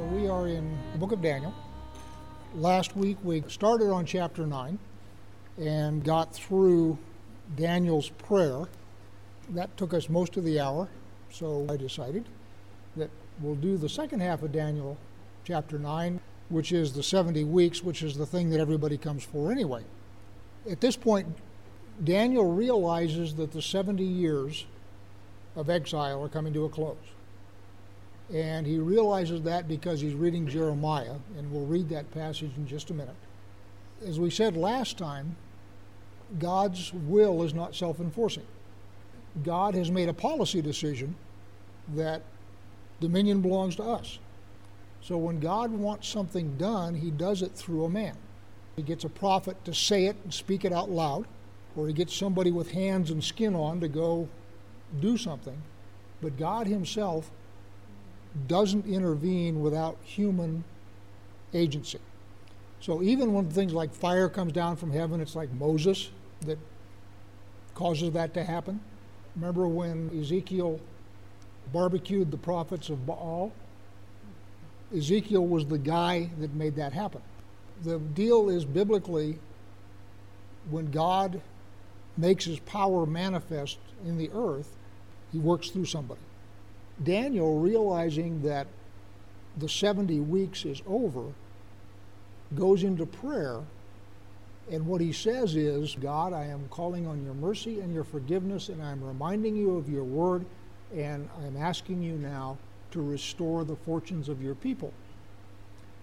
So we are in the book of Daniel. Last week we started on chapter 9 and got through Daniel's prayer. That took us most of the hour, so I decided that we'll do the second half of Daniel chapter 9, which is the 70 weeks, which is the thing that everybody comes for anyway. At this point, Daniel realizes that the 70 years of exile are coming to a close. And he realizes that because he's reading Jeremiah, and we'll read that passage in just a minute. As we said last time, God's will is not self enforcing. God has made a policy decision that dominion belongs to us. So when God wants something done, he does it through a man. He gets a prophet to say it and speak it out loud, or he gets somebody with hands and skin on to go do something. But God himself doesn't intervene without human agency. So even when things like fire comes down from heaven, it's like Moses that causes that to happen. Remember when Ezekiel barbecued the prophets of Baal? Ezekiel was the guy that made that happen. The deal is biblically when God makes his power manifest in the earth, he works through somebody. Daniel, realizing that the 70 weeks is over, goes into prayer. And what he says is, God, I am calling on your mercy and your forgiveness, and I'm reminding you of your word, and I'm asking you now to restore the fortunes of your people.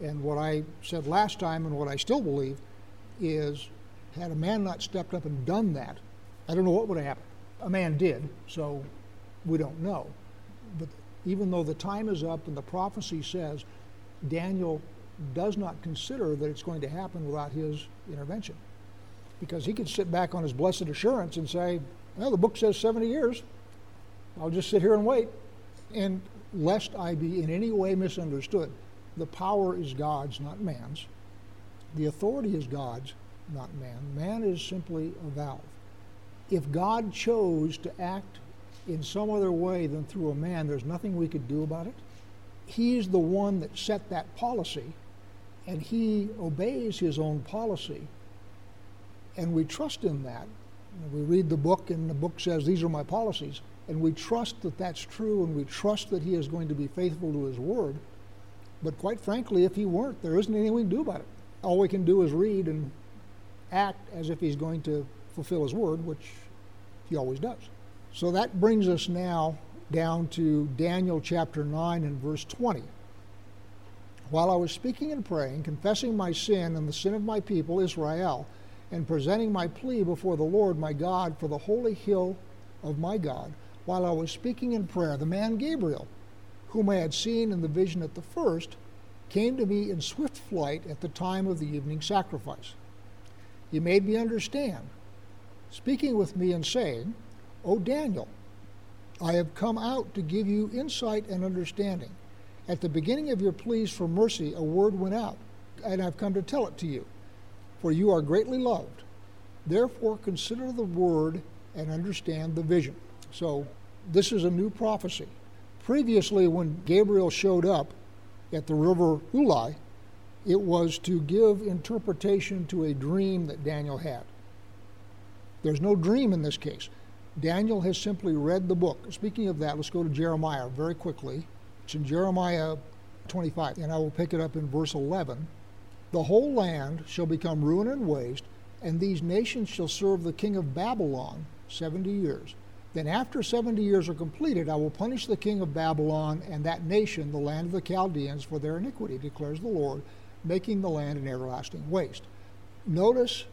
And what I said last time, and what I still believe, is had a man not stepped up and done that, I don't know what would have happened. A man did, so we don't know. But even though the time is up and the prophecy says Daniel does not consider that it's going to happen without his intervention. Because he could sit back on his blessed assurance and say, well, the book says 70 years. I'll just sit here and wait. And lest I be in any way misunderstood, the power is God's, not man's. The authority is God's, not man. Man is simply a valve. If God chose to act in some other way than through a man, there's nothing we could do about it. He's the one that set that policy, and he obeys his own policy. And we trust in that. We read the book, and the book says, These are my policies. And we trust that that's true, and we trust that he is going to be faithful to his word. But quite frankly, if he weren't, there isn't anything we can do about it. All we can do is read and act as if he's going to fulfill his word, which he always does. So that brings us now down to Daniel chapter 9 and verse 20. While I was speaking and praying, confessing my sin and the sin of my people Israel, and presenting my plea before the Lord my God for the holy hill of my God, while I was speaking in prayer, the man Gabriel, whom I had seen in the vision at the first, came to me in swift flight at the time of the evening sacrifice. He made me understand, speaking with me and saying, O Daniel, I have come out to give you insight and understanding. At the beginning of your pleas for mercy, a word went out, and I've come to tell it to you. For you are greatly loved. Therefore, consider the word and understand the vision. So, this is a new prophecy. Previously, when Gabriel showed up at the river Ulai, it was to give interpretation to a dream that Daniel had. There's no dream in this case. Daniel has simply read the book. Speaking of that, let's go to Jeremiah very quickly. It's in Jeremiah 25, and I will pick it up in verse 11. The whole land shall become ruin and waste, and these nations shall serve the king of Babylon 70 years. Then, after 70 years are completed, I will punish the king of Babylon and that nation, the land of the Chaldeans, for their iniquity, declares the Lord, making the land an everlasting waste. Notice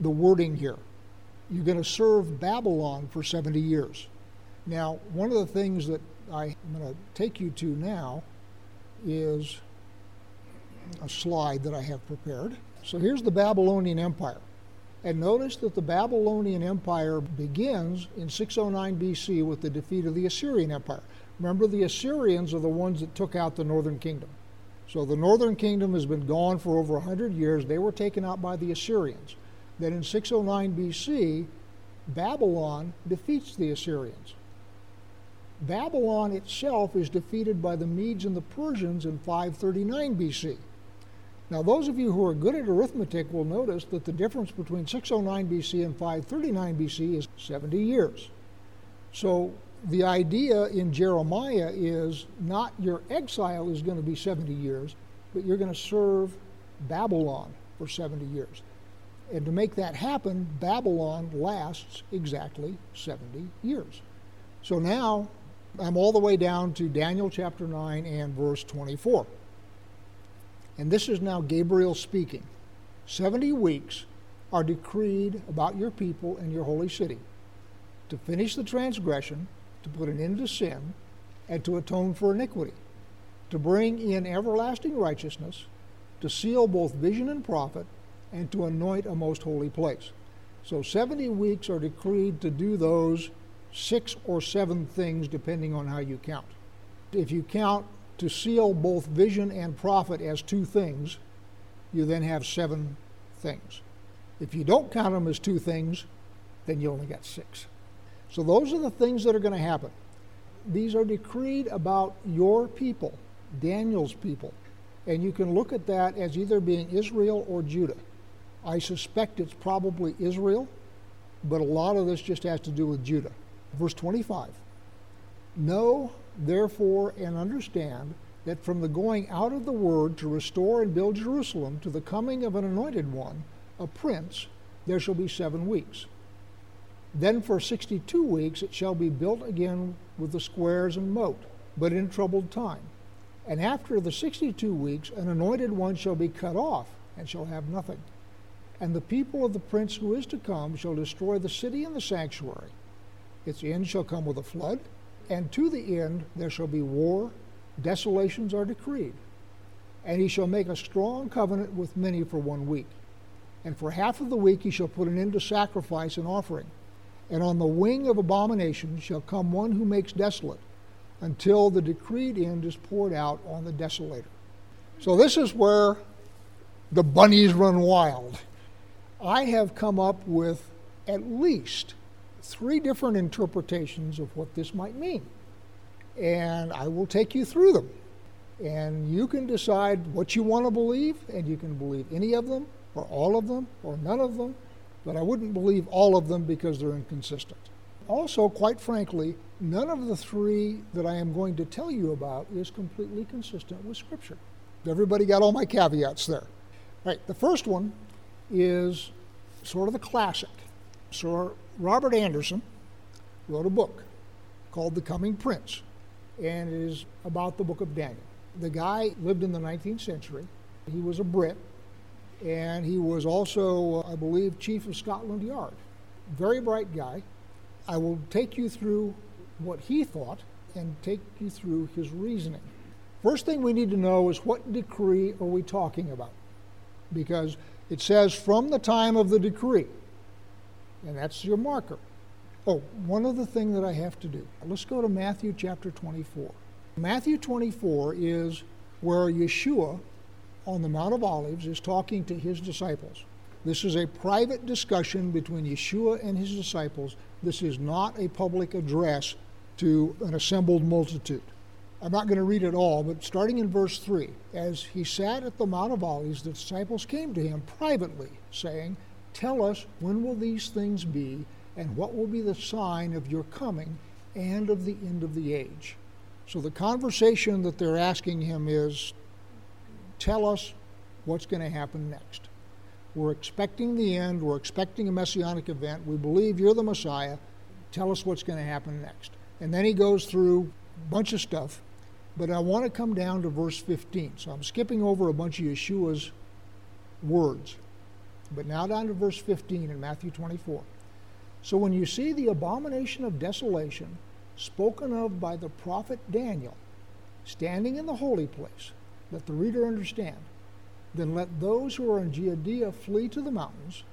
the wording here you're going to serve Babylon for 70 years. Now, one of the things that I'm going to take you to now is a slide that I have prepared. So here's the Babylonian Empire. And notice that the Babylonian Empire begins in 609 BC with the defeat of the Assyrian Empire. Remember, the Assyrians are the ones that took out the northern kingdom. So the northern kingdom has been gone for over 100 years. They were taken out by the Assyrians that in 609 BC, Babylon defeats the Assyrians. Babylon itself is defeated by the Medes and the Persians in 539 BC. Now, those of you who are good at arithmetic will notice that the difference between 609 BC and 539 BC is 70 years. So, the idea in Jeremiah is not your exile is going to be 70 years, but you're going to serve Babylon for 70 years. And to make that happen, Babylon lasts exactly 70 years. So now I'm all the way down to Daniel chapter 9 and verse 24. And this is now Gabriel speaking. 70 weeks are decreed about your people and your holy city to finish the transgression, to put an end to sin, and to atone for iniquity, to bring in everlasting righteousness, to seal both vision and prophet, and to anoint a most holy place. So 70 weeks are decreed to do those six or seven things, depending on how you count. If you count to seal both vision and prophet as two things, you then have seven things. If you don't count them as two things, then you only got six. So those are the things that are going to happen. These are decreed about your people, Daniel's people. And you can look at that as either being Israel or Judah. I suspect it's probably Israel, but a lot of this just has to do with Judah. Verse 25 Know, therefore, and understand that from the going out of the word to restore and build Jerusalem to the coming of an anointed one, a prince, there shall be seven weeks. Then for sixty two weeks it shall be built again with the squares and moat, but in troubled time. And after the sixty two weeks an anointed one shall be cut off, and shall have nothing. And the people of the prince who is to come shall destroy the city and the sanctuary. Its end shall come with a flood, and to the end there shall be war, desolations are decreed. And he shall make a strong covenant with many for one week. And for half of the week he shall put an end to sacrifice and offering. And on the wing of abomination shall come one who makes desolate, until the decreed end is poured out on the desolator. So this is where the bunnies run wild. I have come up with at least three different interpretations of what this might mean. And I will take you through them. And you can decide what you want to believe, and you can believe any of them, or all of them, or none of them. But I wouldn't believe all of them because they're inconsistent. Also, quite frankly, none of the three that I am going to tell you about is completely consistent with Scripture. Everybody got all my caveats there. All right, the first one is sort of a classic. Sir Robert Anderson wrote a book called The Coming Prince, and it is about the book of Daniel. The guy lived in the 19th century. He was a Brit, and he was also, I believe, chief of Scotland Yard. Very bright guy. I will take you through what he thought and take you through his reasoning. First thing we need to know is what decree are we talking about? Because it says from the time of the decree, and that's your marker. Oh, one other thing that I have to do. Let's go to Matthew chapter 24. Matthew 24 is where Yeshua on the Mount of Olives is talking to his disciples. This is a private discussion between Yeshua and his disciples. This is not a public address to an assembled multitude. I'm not going to read it all, but starting in verse 3 As he sat at the Mount of Olives, the disciples came to him privately, saying, Tell us when will these things be, and what will be the sign of your coming and of the end of the age? So the conversation that they're asking him is tell us what's going to happen next. We're expecting the end, we're expecting a messianic event, we believe you're the Messiah. Tell us what's going to happen next. And then he goes through a bunch of stuff but I want to come down to verse 15. So I'm skipping over a bunch of Yeshua's words. But now down to verse 15 in Matthew 24. So when you see the abomination of desolation spoken of by the prophet Daniel standing in the holy place, let the reader understand, then let those who are in Judea flee to the mountains,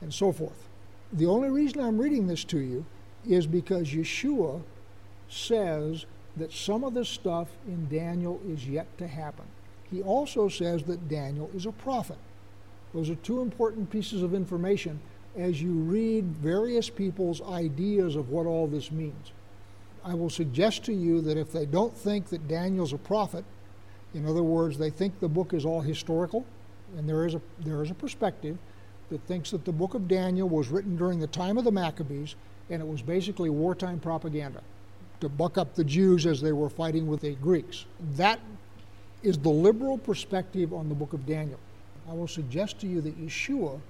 and so forth. The only reason I'm reading this to you is because Yeshua says that some of this stuff in Daniel is yet to happen. He also says that Daniel is a prophet. Those are two important pieces of information as you read various people's ideas of what all this means. I will suggest to you that if they don't think that Daniel's a prophet, in other words, they think the book is all historical, and there is a, there is a perspective that thinks that the book of Daniel was written during the time of the Maccabees, and it was basically wartime propaganda to buck up the Jews as they were fighting with the Greeks. That is the liberal perspective on the book of Daniel. I will suggest to you that Yeshua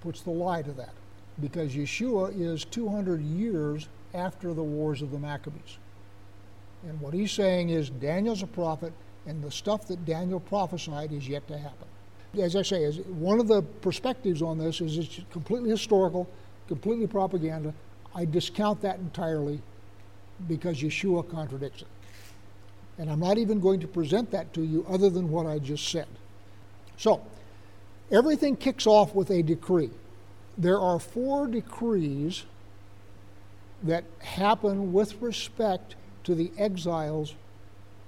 puts the lie to that because Yeshua is 200 years after the wars of the Maccabees. And what he's saying is Daniel's a prophet, and the stuff that Daniel prophesied is yet to happen. As I say, one of the perspectives on this is it's completely historical, completely propaganda. I discount that entirely because Yeshua contradicts it. And I'm not even going to present that to you other than what I just said. So, everything kicks off with a decree. There are four decrees that happen with respect to the exiles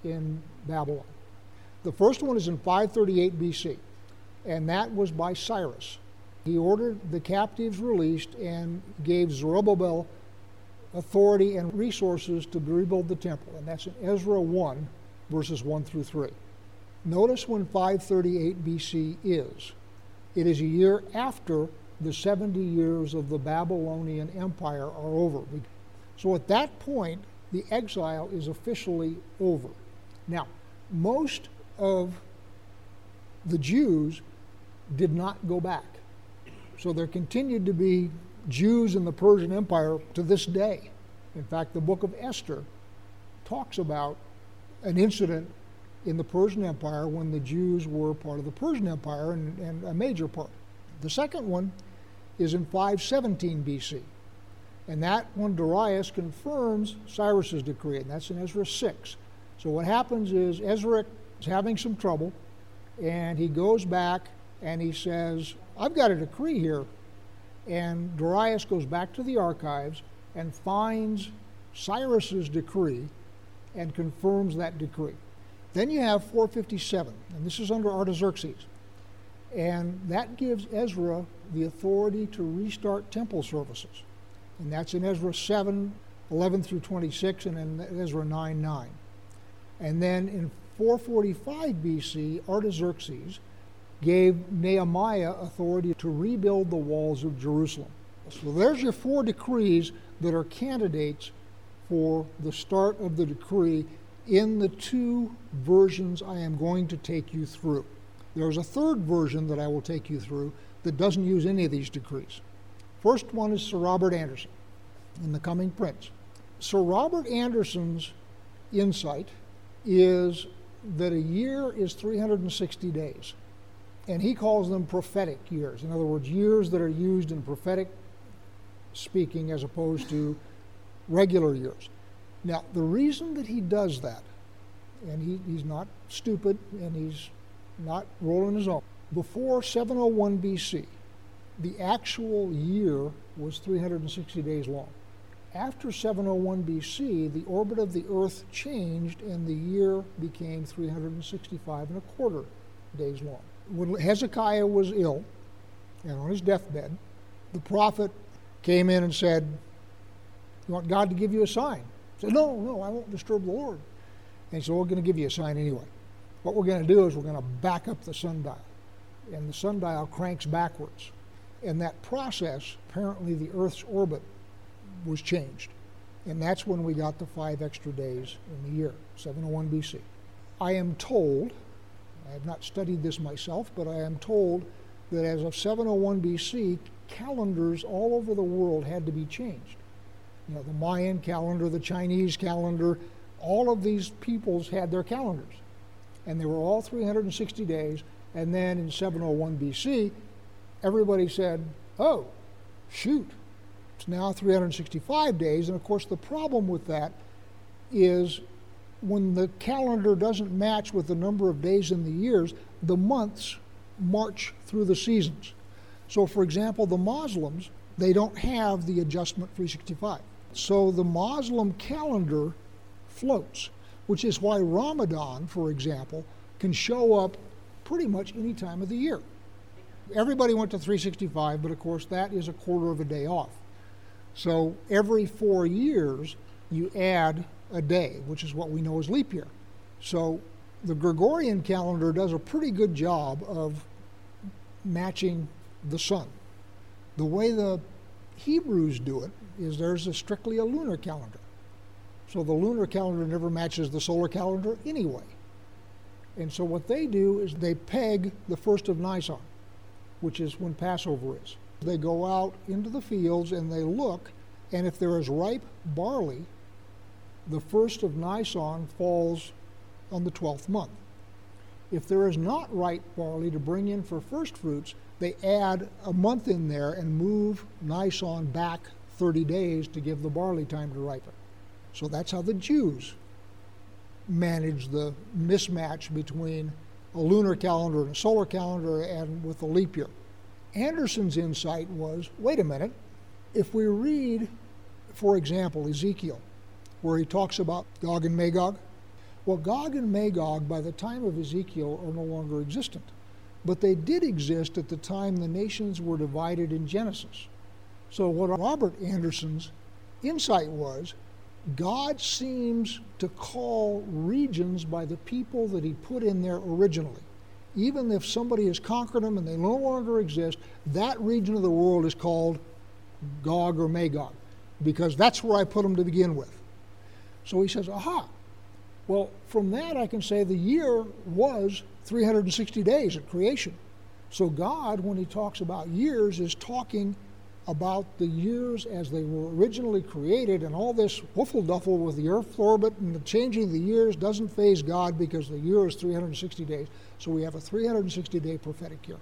in Babylon. The first one is in 538 BC, and that was by Cyrus. He ordered the captives released and gave Zerubbabel authority and resources to rebuild the temple, and that's in Ezra 1, verses 1 through 3. Notice when 538 BC is. It is a year after the 70 years of the Babylonian Empire are over. So at that point, the exile is officially over. Now, most of the Jews did not go back. So there continued to be Jews in the Persian Empire to this day. In fact, the book of Esther talks about an incident in the Persian Empire when the Jews were part of the Persian Empire and, and a major part. The second one is in 517 BC. And that one, Darius confirms Cyrus's decree, and that's in Ezra 6. So what happens is Ezra is having some trouble, and he goes back and he says, I've got a decree here. And Darius goes back to the archives and finds Cyrus's decree and confirms that decree. Then you have 457, and this is under Artaxerxes. And that gives Ezra the authority to restart temple services. And that's in Ezra 7, 11 through 26, and in Ezra 9, 9. And then in 445 BC, Artaxerxes gave Nehemiah authority to rebuild the walls of Jerusalem. So there's your four decrees that are candidates for the start of the decree in the two versions I am going to take you through. There's a third version that I will take you through that doesn't use any of these decrees. First one is Sir Robert Anderson in The Coming Prince. Sir Robert Anderson's insight is that a year is 360 days. And he calls them prophetic years. In other words, years that are used in prophetic speaking as opposed to regular years. Now, the reason that he does that, and he, he's not stupid and he's not rolling his own, before 701 BC, the actual year was 360 days long. After 701 BC, the orbit of the Earth changed and the year became 365 and a quarter days long. When Hezekiah was ill and on his deathbed, the prophet came in and said, You want God to give you a sign? He said, No, no, I won't disturb the Lord. And he said, We're going to give you a sign anyway. What we're going to do is we're going to back up the sundial. And the sundial cranks backwards. In that process, apparently the Earth's orbit was changed. And that's when we got the five extra days in the year, 701 BC. I am told, I have not studied this myself, but I am told that as of 701 BC, calendars all over the world had to be changed. You know, the Mayan calendar, the Chinese calendar, all of these peoples had their calendars. And they were all 360 days. And then in 701 BC, everybody said, oh, shoot, it's now 365 days. And of course, the problem with that is when the calendar doesn't match with the number of days in the years, the months march through the seasons. So, for example, the Muslims, they don't have the adjustment 365. So the Muslim calendar floats, which is why Ramadan, for example, can show up pretty much any time of the year. Everybody went to 365, but of course that is a quarter of a day off. So every four years, you add a day, which is what we know as leap year. So the Gregorian calendar does a pretty good job of matching the sun. The way the Hebrews do it is there's a strictly a lunar calendar. So the lunar calendar never matches the solar calendar anyway. And so what they do is they peg the first of Nisan, which is when Passover is. They go out into the fields and they look, and if there is ripe barley, the first of Nisan falls on the 12th month. If there is not ripe barley to bring in for first fruits, they add a month in there and move Nisan back 30 days to give the barley time to ripen. So that's how the Jews manage the mismatch between a lunar calendar and a solar calendar and with the leap year. Anderson's insight was wait a minute, if we read, for example, Ezekiel, where he talks about Gog and Magog, well, Gog and Magog, by the time of Ezekiel, are no longer existent. But they did exist at the time the nations were divided in Genesis. So, what Robert Anderson's insight was God seems to call regions by the people that he put in there originally. Even if somebody has conquered them and they no longer exist, that region of the world is called Gog or Magog because that's where I put them to begin with. So he says, aha. Well, from that I can say the year was 360 days at creation. So God, when he talks about years, is talking about the years as they were originally created, and all this wuffle duffle with the Earth orbit and the changing the years doesn't phase God because the year is 360 days. So we have a 360 day prophetic year.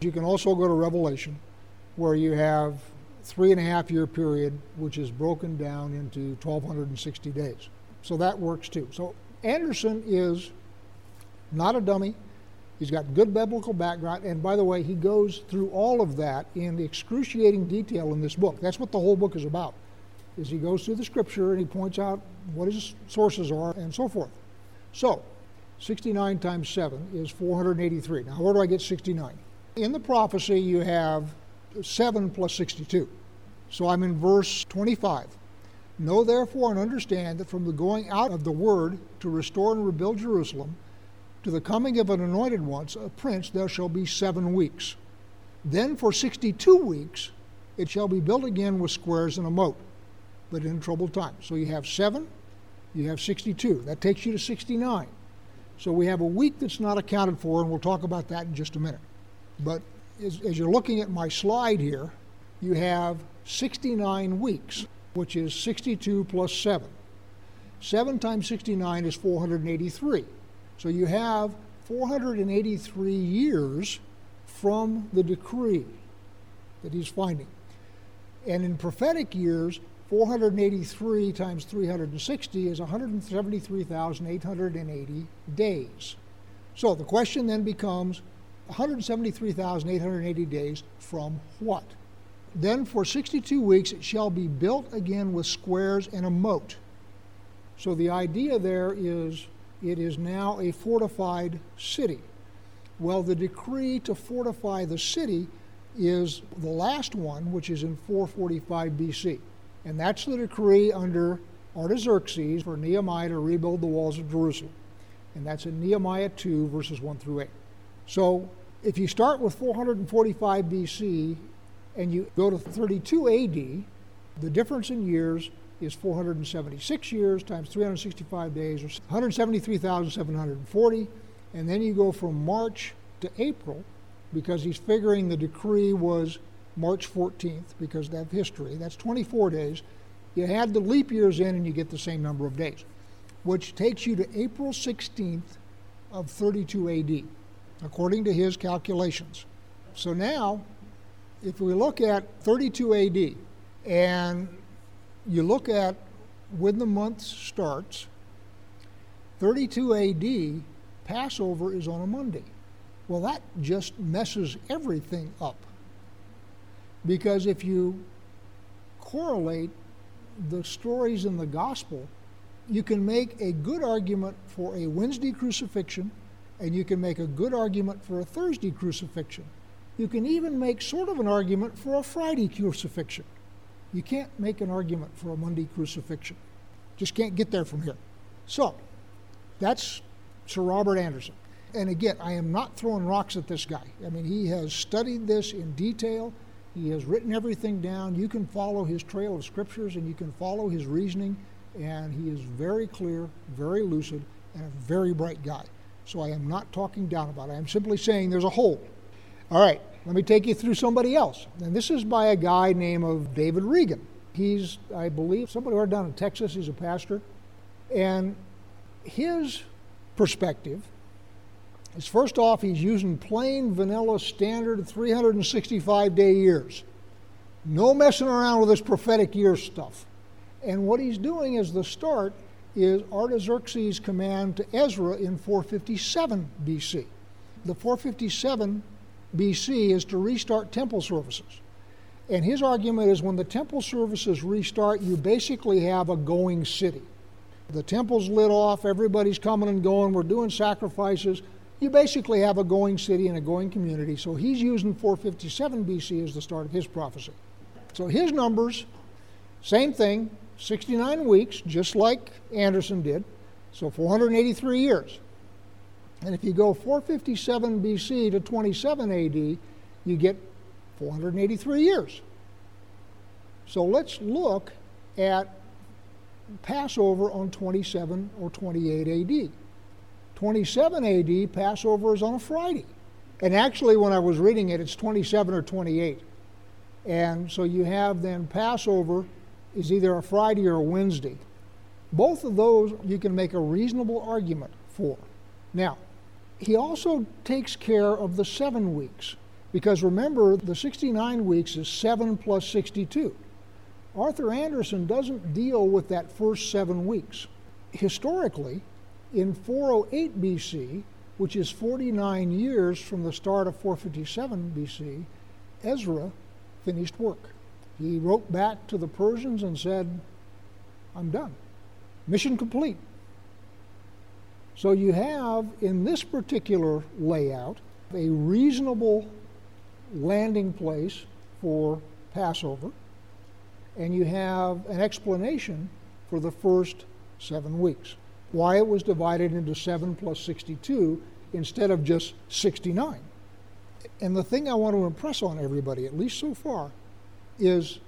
You can also go to Revelation, where you have three and a half year period, which is broken down into 1260 days. So that works too. So Anderson is not a dummy. He's got good biblical background, and by the way, he goes through all of that in excruciating detail in this book. That's what the whole book is about. Is he goes through the scripture and he points out what his sources are and so forth. So, 69 times 7 is 483. Now, where do I get 69? In the prophecy, you have 7 plus 62. So I'm in verse 25. Know therefore and understand that from the going out of the word to restore and rebuild Jerusalem, to the coming of an anointed one, a prince, there shall be seven weeks. Then for 62 weeks it shall be built again with squares and a moat, but in troubled time. So you have seven, you have 62. That takes you to 69. So we have a week that's not accounted for, and we'll talk about that in just a minute. But as, as you're looking at my slide here, you have 69 weeks, which is 62 plus 7. 7 times 69 is 483. So you have 483 years from the decree that he's finding. And in prophetic years, 483 times 360 is 173,880 days. So the question then becomes 173,880 days from what? Then for 62 weeks it shall be built again with squares and a moat. So the idea there is it is now a fortified city. Well, the decree to fortify the city is the last one, which is in 445 BC. And that's the decree under Artaxerxes for Nehemiah to rebuild the walls of Jerusalem. And that's in Nehemiah 2, verses 1 through 8. So if you start with 445 BC and you go to 32 AD, the difference in years is 476 years times 365 days, or 173,740. And then you go from March to April, because he's figuring the decree was March 14th, because that history. That's 24 days. You add the leap years in, and you get the same number of days, which takes you to April 16th of 32 AD, according to his calculations. So now, if we look at 32 AD, and you look at when the month starts, 32 AD, Passover is on a Monday. Well, that just messes everything up. Because if you correlate the stories in the gospel, you can make a good argument for a Wednesday crucifixion, and you can make a good argument for a Thursday crucifixion. You can even make sort of an argument for a Friday crucifixion. You can't make an argument for a Monday crucifixion. Just can't get there from here. So, that's Sir Robert Anderson. And again, I am not throwing rocks at this guy. I mean, he has studied this in detail. He has written everything down. You can follow his trail of scriptures and you can follow his reasoning. And he is very clear, very lucid, and a very bright guy. So I am not talking down about it. I'm simply saying there's a hole. All right, let me take you through somebody else. And this is by a guy named of David Reagan. He's, I believe, somebody right down in Texas. He's a pastor. And his perspective is first off, he's using plain vanilla standard 365 day years. No messing around with this prophetic year stuff. And what he's doing is the start is Artaxerxes' command to Ezra in 457 BC. The 457 BC is to restart temple services. And his argument is when the temple services restart, you basically have a going city. The temple's lit off, everybody's coming and going, we're doing sacrifices. You basically have a going city and a going community. So he's using 457 BC as the start of his prophecy. So his numbers, same thing, 69 weeks, just like Anderson did, so 483 years. And if you go 457 BC to 27 AD, you get 483 years. So let's look at Passover on 27 or 28 AD. 27 AD, Passover is on a Friday. And actually, when I was reading it, it's 27 or 28. And so you have then Passover is either a Friday or a Wednesday. Both of those you can make a reasonable argument for. Now, he also takes care of the seven weeks, because remember, the 69 weeks is 7 plus 62. Arthur Anderson doesn't deal with that first seven weeks. Historically, in 408 BC, which is 49 years from the start of 457 BC, Ezra finished work. He wrote back to the Persians and said, I'm done. Mission complete. So you have, in this particular layout, a reasonable landing place for Passover, and you have an explanation for the first seven weeks. Why it was divided into 7 plus 62 instead of just 69. And the thing I want to impress on everybody, at least so far, is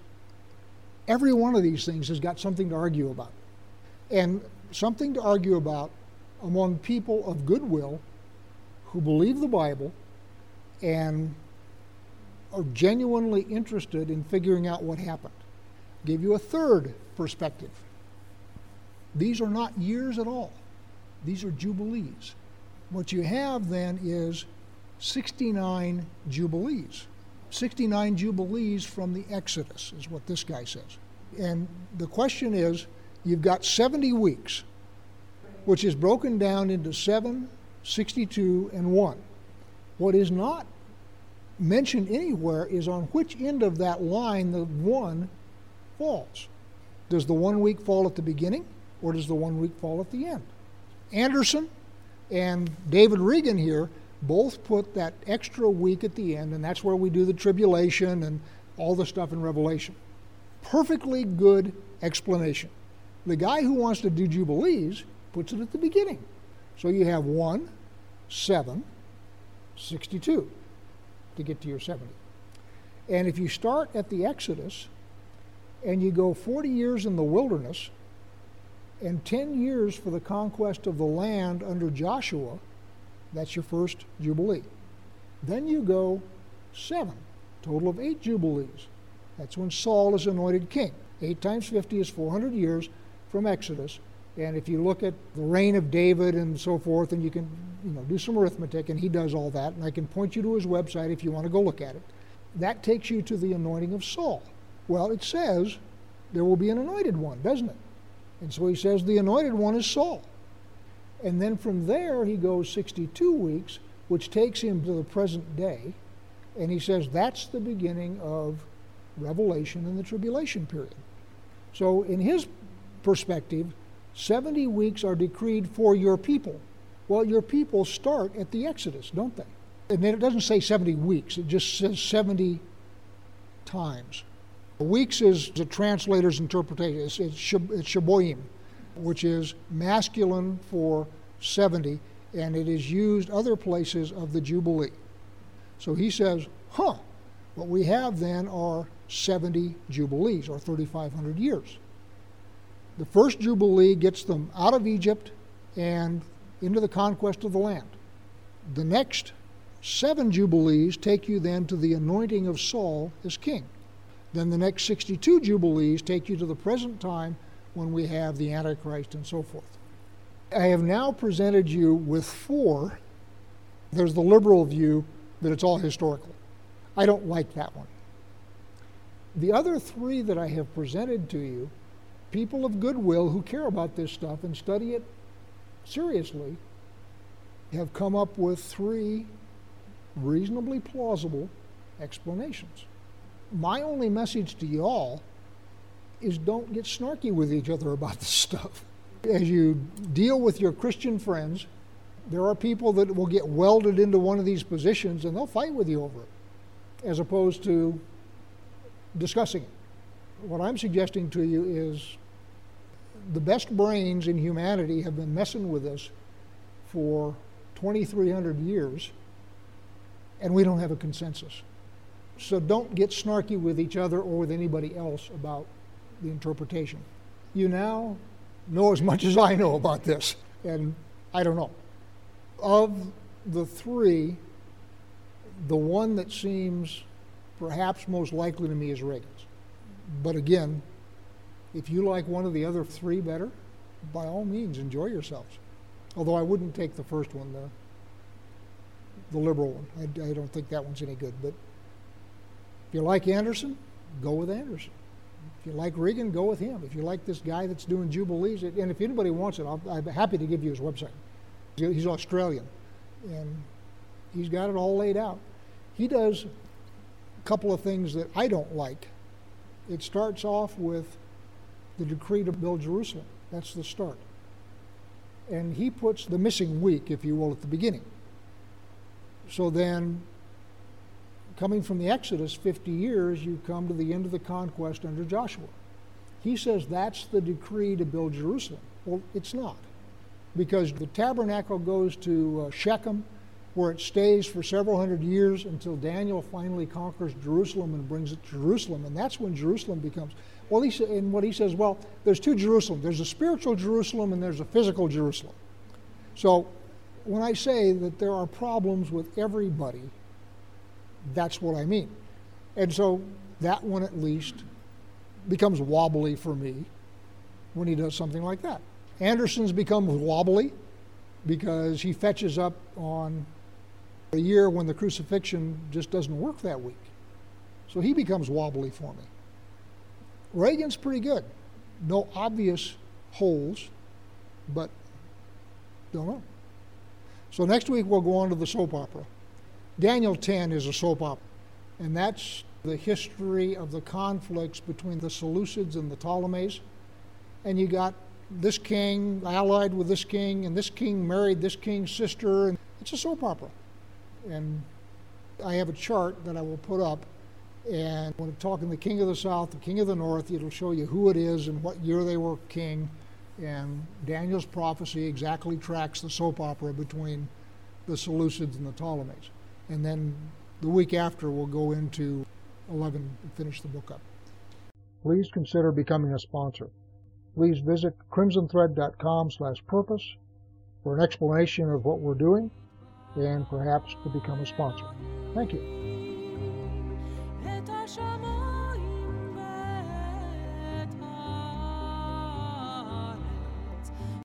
every one of these things has got something to argue about. And something to argue about among people of goodwill who believe the Bible and are genuinely interested in figuring out what happened. Give you a third perspective. These are not years at all. These are jubilees. What you have then is 69 jubilees. 69 jubilees from the Exodus, is what this guy says. And the question is you've got 70 weeks, which is broken down into 7, 62, and 1. What is not mentioned anywhere is on which end of that line the 1 falls. Does the one week fall at the beginning, or does the one week fall at the end? Anderson and David Reagan here both put that extra week at the end, and that's where we do the tribulation and all the stuff in Revelation. Perfectly good explanation. The guy who wants to do Jubilees puts it at the beginning. So you have 1, 7, 62 to get to your 70. And if you start at the Exodus and you go 40 years in the wilderness and 10 years for the conquest of the land under Joshua, that's your first Jubilee. Then you go seven, total of eight Jubilees. That's when Saul is anointed king. Eight times 50 is 400 years from Exodus. And if you look at the reign of David and so forth, and you can you know, do some arithmetic, and he does all that, and I can point you to his website if you want to go look at it. That takes you to the anointing of Saul. Well, it says there will be an anointed one, doesn't it? And so he says the anointed one is Saul. And then from there, he goes 62 weeks, which takes him to the present day. And he says that's the beginning of Revelation and the tribulation period. So, in his perspective, 70 weeks are decreed for your people. Well, your people start at the Exodus, don't they? And then it doesn't say 70 weeks, it just says 70 times. Weeks is the translator's interpretation, it's, it's, it's Shaboim which is masculine for 70, and it is used other places of the Jubilee. So he says, huh, what we have then are 70 Jubilees, or 3,500 years. The first Jubilee gets them out of Egypt and into the conquest of the land. The next seven Jubilees take you then to the anointing of Saul as king. Then the next 62 Jubilees take you to the present time when we have the Antichrist and so forth. I have now presented you with four. There's the liberal view that it's all historical. I don't like that one. The other three that I have presented to you, people of goodwill who care about this stuff and study it seriously, have come up with three reasonably plausible explanations. My only message to y'all is don't get snarky with each other about this stuff. As you deal with your Christian friends, there are people that will get welded into one of these positions and they'll fight with you over it, as opposed to discussing it. What I'm suggesting to you is the best brains in humanity have been messing with us for 2,300 years, and we don't have a consensus. So don't get snarky with each other or with anybody else about the interpretation. You now know as much as I know about this, and I don't know. Of the three, the one that seems perhaps most likely to me is Reagan's. But again, if you like one of the other three better, by all means, enjoy yourselves. Although I wouldn't take the first one, the, the liberal one. I, I don't think that one's any good. But if you like Anderson, go with Anderson. If you like Reagan, go with him. If you like this guy that's doing Jubilees, and if anybody wants it, i am happy to give you his website. He's Australian, and he's got it all laid out. He does a couple of things that I don't like. It starts off with the decree to build Jerusalem. That's the start. And he puts the missing week, if you will, at the beginning. So then coming from the Exodus 50 years, you come to the end of the conquest under Joshua. He says that's the decree to build Jerusalem. Well, it's not. Because the tabernacle goes to uh, Shechem, where it stays for several hundred years until Daniel finally conquers Jerusalem and brings it to Jerusalem. And that's when Jerusalem becomes. Well, he and what he says, well, there's two Jerusalem. There's a spiritual Jerusalem and there's a physical Jerusalem. So when I say that there are problems with everybody, that's what I mean. And so that one at least becomes wobbly for me when he does something like that. Anderson's becomes wobbly because he fetches up on a year when the crucifixion just doesn't work that week. So he becomes wobbly for me. Reagan's pretty good. No obvious holes, but don't know. So next week we'll go on to the soap opera. Daniel 10 is a soap opera, and that's the history of the conflicts between the Seleucids and the Ptolemies. And you got this king allied with this king, and this king married this king's sister, and it's a soap opera. And I have a chart that I will put up, and when I'm talking the king of the south, the king of the north, it'll show you who it is and what year they were king. And Daniel's prophecy exactly tracks the soap opera between the Seleucids and the Ptolemies and then the week after we'll go into 11 and finish the book up. Please consider becoming a sponsor. Please visit crimsonthread.com slash purpose for an explanation of what we're doing and perhaps to become a sponsor. Thank you.